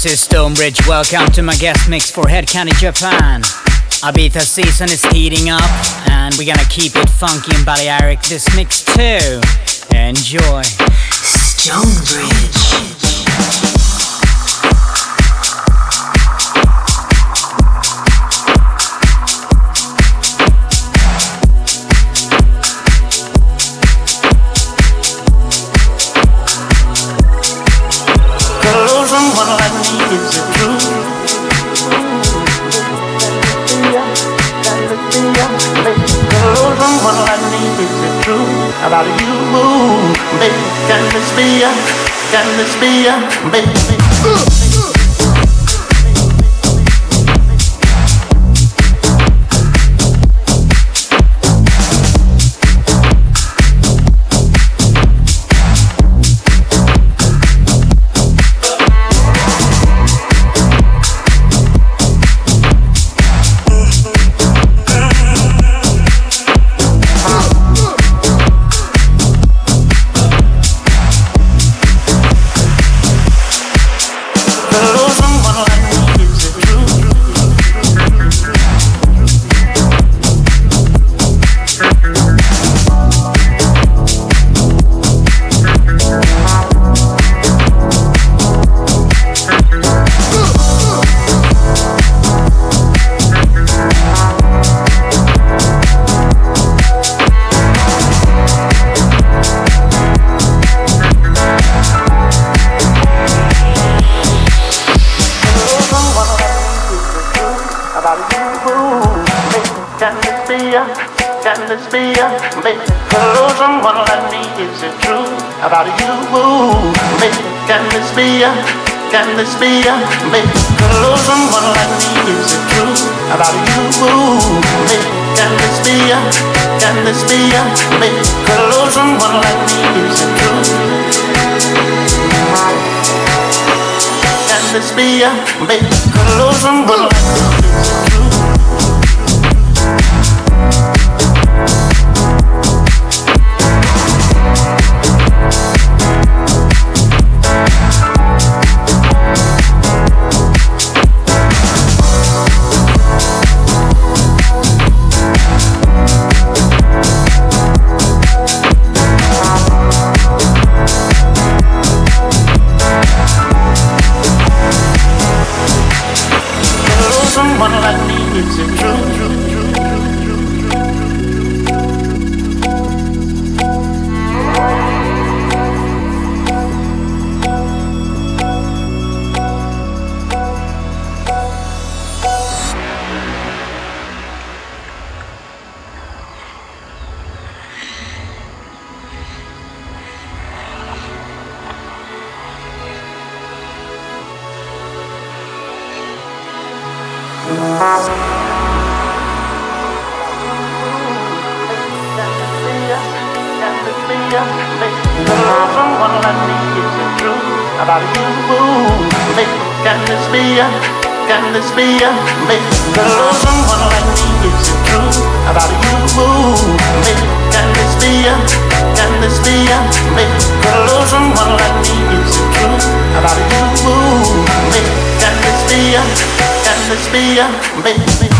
This is Stonebridge. Welcome to my guest mix for Head Candy Japan. Ibiza season is heating up, and we're gonna keep it funky and Balearic this mix too. Enjoy. Stonebridge. About you, baby. Can this be a, can this be a, baby? can this be a Maybe for someone like me, is it true about you? Maybe can this be a Can this be a Maybe for someone like me, is it true about you? Maybe can this be a Can this be a Maybe for someone like me, is it true? Can this be a Maybe for someone like me, is it true? it's a drum, drum. can make a love someone like me is it true about you can this be a can this be a a love someone like me is it true about you can this be a can this be a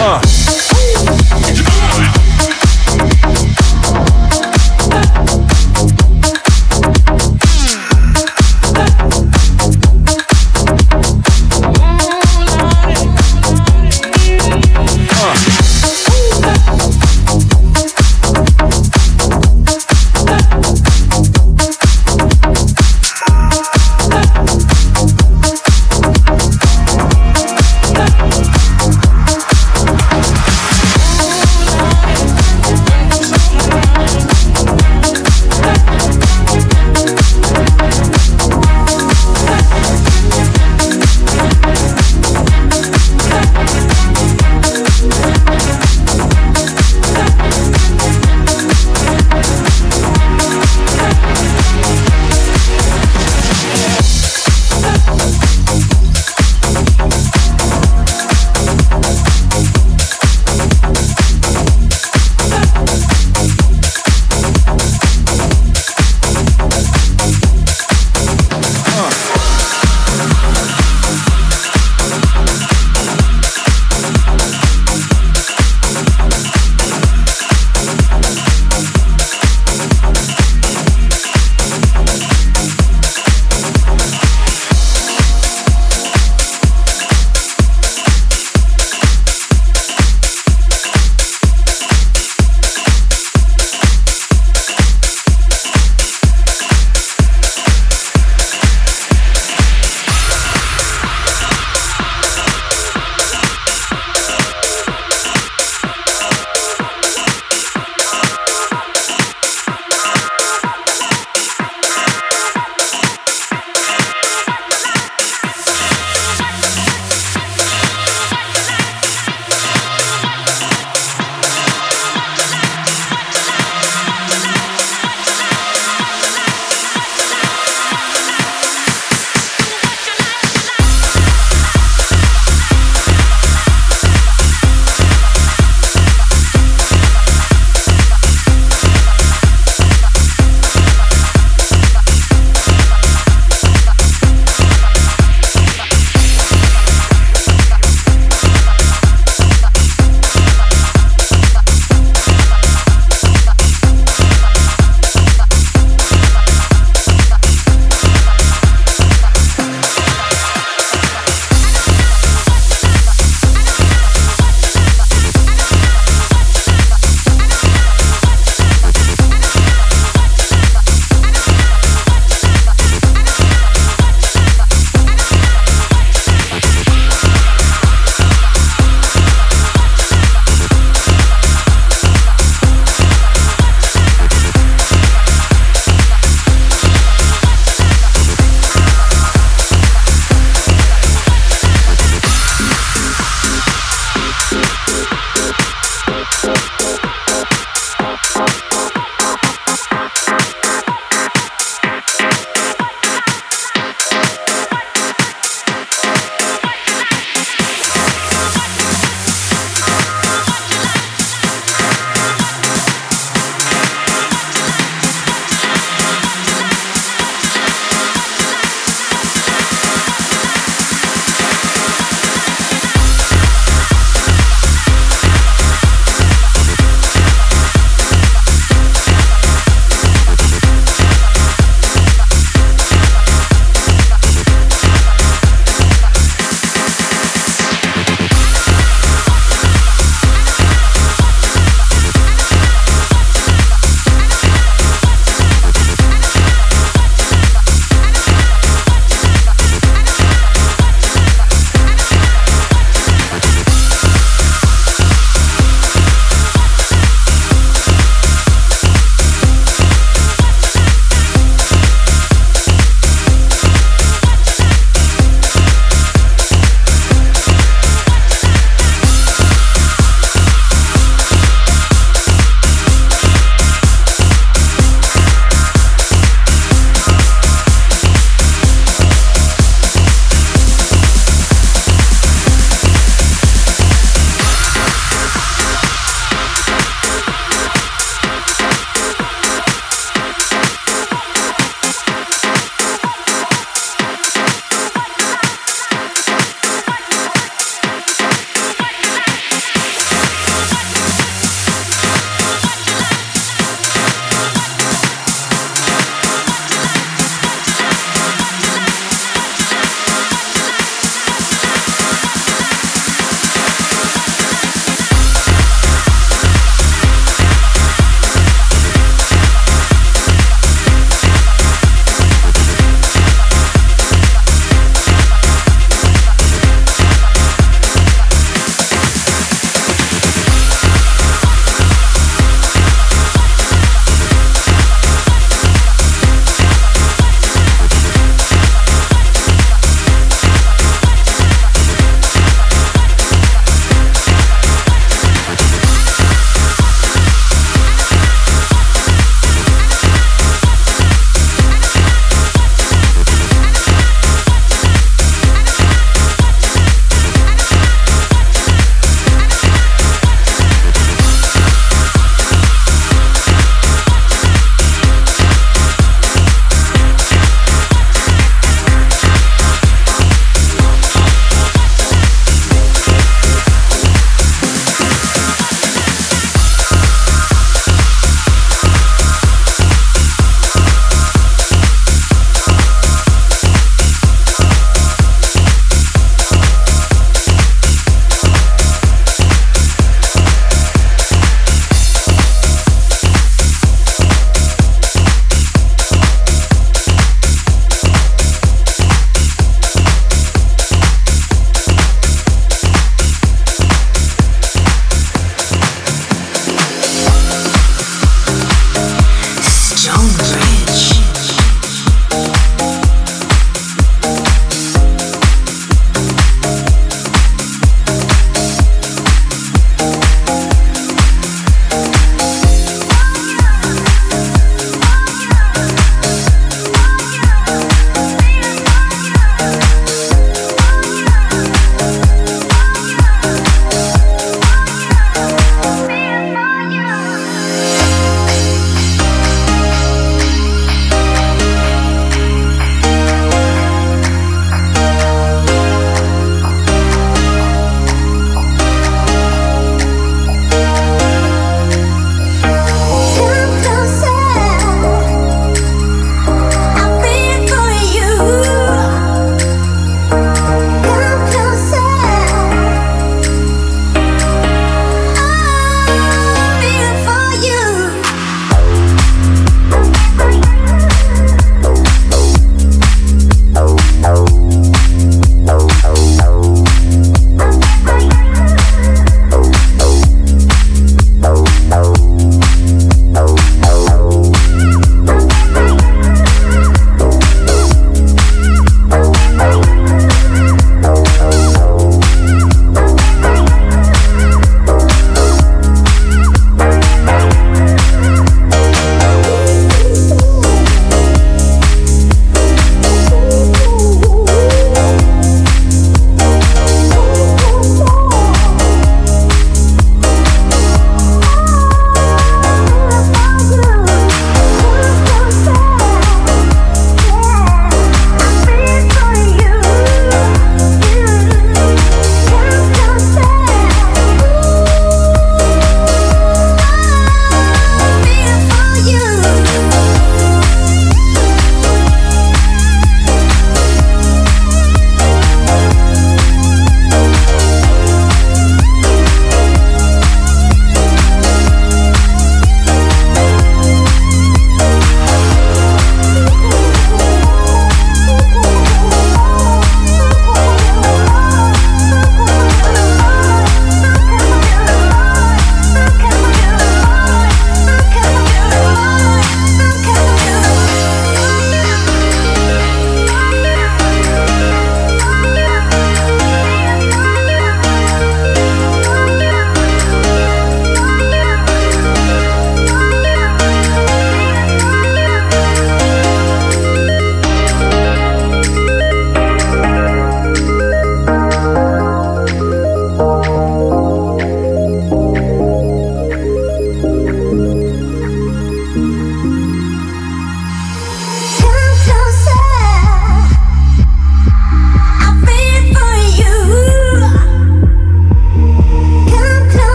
Uh.